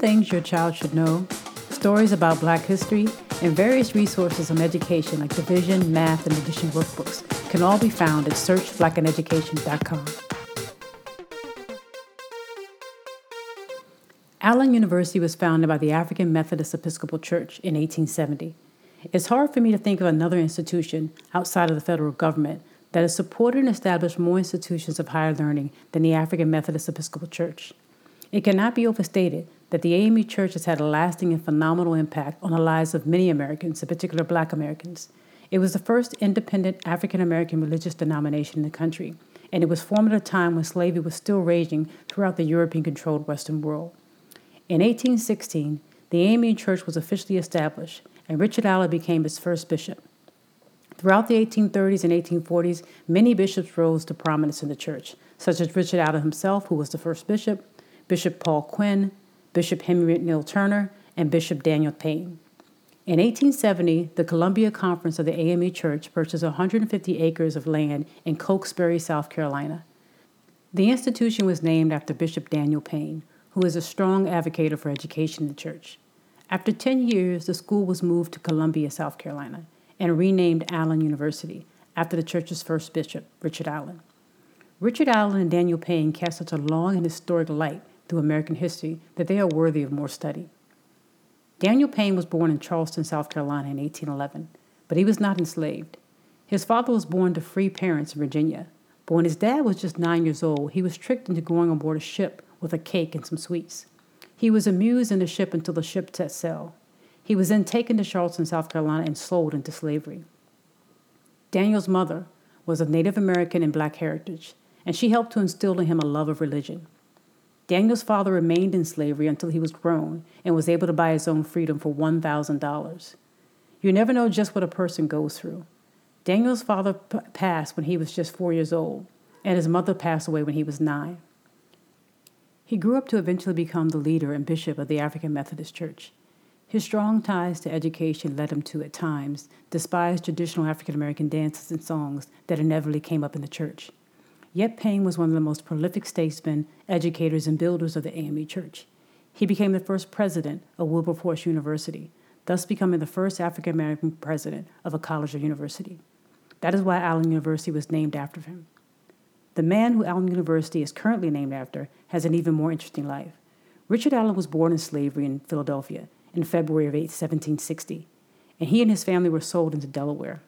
things your child should know, stories about black history, and various resources on education like division, math, and addition workbooks can all be found at searchblackineducation.com. Allen University was founded by the African Methodist Episcopal Church in 1870. It's hard for me to think of another institution outside of the federal government that has supported and established more institutions of higher learning than the African Methodist Episcopal Church. It cannot be overstated that the AME Church has had a lasting and phenomenal impact on the lives of many Americans, in particular black Americans. It was the first independent African American religious denomination in the country, and it was formed at a time when slavery was still raging throughout the European controlled Western world. In 1816, the AME Church was officially established, and Richard Allen became its first bishop. Throughout the 1830s and 1840s, many bishops rose to prominence in the church, such as Richard Allen himself, who was the first bishop, Bishop Paul Quinn, Bishop Henry McNeal Turner, and Bishop Daniel Payne. In 1870, the Columbia Conference of the AME Church purchased 150 acres of land in Cokesbury, South Carolina. The institution was named after Bishop Daniel Payne, who is a strong advocate for education in the church. After 10 years, the school was moved to Columbia, South Carolina and renamed Allen University after the church's first bishop, Richard Allen. Richard Allen and Daniel Payne cast such a long and historic light through American history that they are worthy of more study. Daniel Payne was born in Charleston, South Carolina in 1811, but he was not enslaved. His father was born to free parents in Virginia, but when his dad was just nine years old, he was tricked into going on board a ship with a cake and some sweets. He was amused in the ship until the ship set sail. He was then taken to Charleston, South Carolina, and sold into slavery. Daniel's mother was of Native American and black heritage, and she helped to instill in him a love of religion. Daniel's father remained in slavery until he was grown and was able to buy his own freedom for $1,000. You never know just what a person goes through. Daniel's father p- passed when he was just four years old, and his mother passed away when he was nine. He grew up to eventually become the leader and bishop of the African Methodist Church. His strong ties to education led him to, at times, despise traditional African American dances and songs that inevitably came up in the church. Yet Payne was one of the most prolific statesmen, educators, and builders of the AME Church. He became the first president of Wilberforce University, thus becoming the first African American president of a college or university. That is why Allen University was named after him. The man who Allen University is currently named after has an even more interesting life. Richard Allen was born in slavery in Philadelphia in February of 1760, and he and his family were sold into Delaware.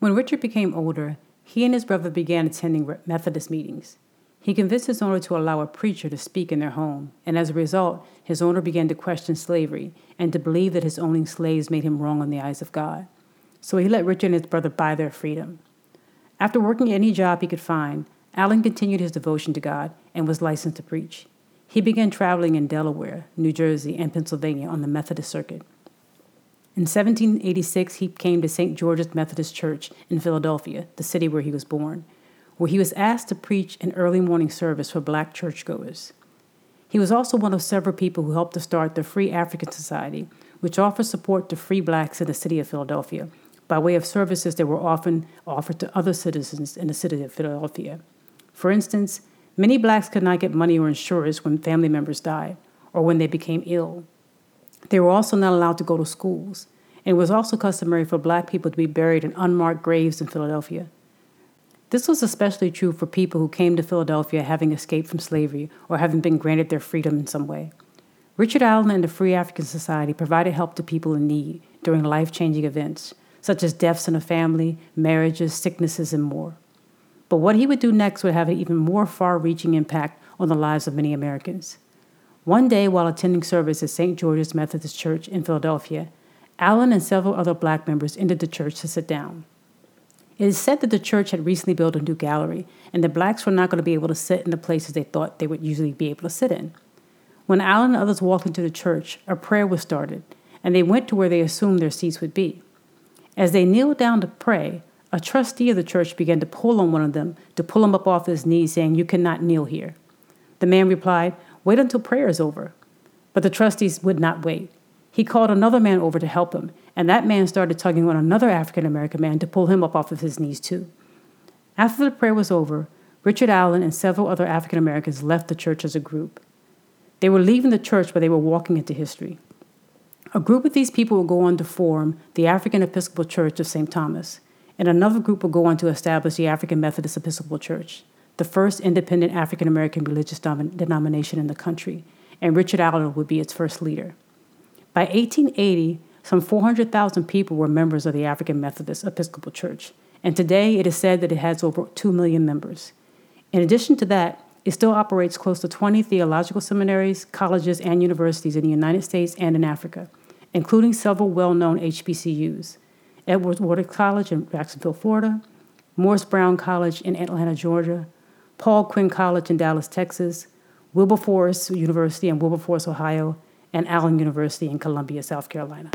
When Richard became older, he and his brother began attending Methodist meetings. He convinced his owner to allow a preacher to speak in their home, and as a result, his owner began to question slavery and to believe that his owning slaves made him wrong in the eyes of God. So he let Richard and his brother buy their freedom. After working any job he could find, Allen continued his devotion to God and was licensed to preach. He began traveling in Delaware, New Jersey, and Pennsylvania on the Methodist circuit. In 1786, he came to St. George's Methodist Church in Philadelphia, the city where he was born, where he was asked to preach an early morning service for black churchgoers. He was also one of several people who helped to start the Free African Society, which offers support to free blacks in the city of Philadelphia by way of services that were often offered to other citizens in the city of Philadelphia. For instance, Many blacks could not get money or insurance when family members died or when they became ill. They were also not allowed to go to schools, and it was also customary for black people to be buried in unmarked graves in Philadelphia. This was especially true for people who came to Philadelphia having escaped from slavery or having been granted their freedom in some way. Richard Allen and the Free African Society provided help to people in need during life changing events, such as deaths in a family, marriages, sicknesses, and more. But what he would do next would have an even more far reaching impact on the lives of many Americans. One day, while attending service at St. George's Methodist Church in Philadelphia, Allen and several other black members entered the church to sit down. It is said that the church had recently built a new gallery, and the blacks were not going to be able to sit in the places they thought they would usually be able to sit in. When Allen and others walked into the church, a prayer was started, and they went to where they assumed their seats would be. As they kneeled down to pray, a trustee of the church began to pull on one of them to pull him up off his knees, saying, You cannot kneel here. The man replied, Wait until prayer is over. But the trustees would not wait. He called another man over to help him, and that man started tugging on another African American man to pull him up off of his knees, too. After the prayer was over, Richard Allen and several other African Americans left the church as a group. They were leaving the church, but they were walking into history. A group of these people would go on to form the African Episcopal Church of St. Thomas, and another group would go on to establish the African Methodist Episcopal Church, the first independent African American religious denomination in the country, and Richard Allen would be its first leader. By 1880, some 400,000 people were members of the African Methodist Episcopal Church, and today it is said that it has over 2 million members. In addition to that, it still operates close to 20 theological seminaries, colleges, and universities in the United States and in Africa including several well known HBCUs Edward Waters College in Jacksonville, Florida, Morris Brown College in Atlanta, Georgia, Paul Quinn College in Dallas, Texas, Wilberforce University in Wilberforce, Ohio, and Allen University in Columbia, South Carolina.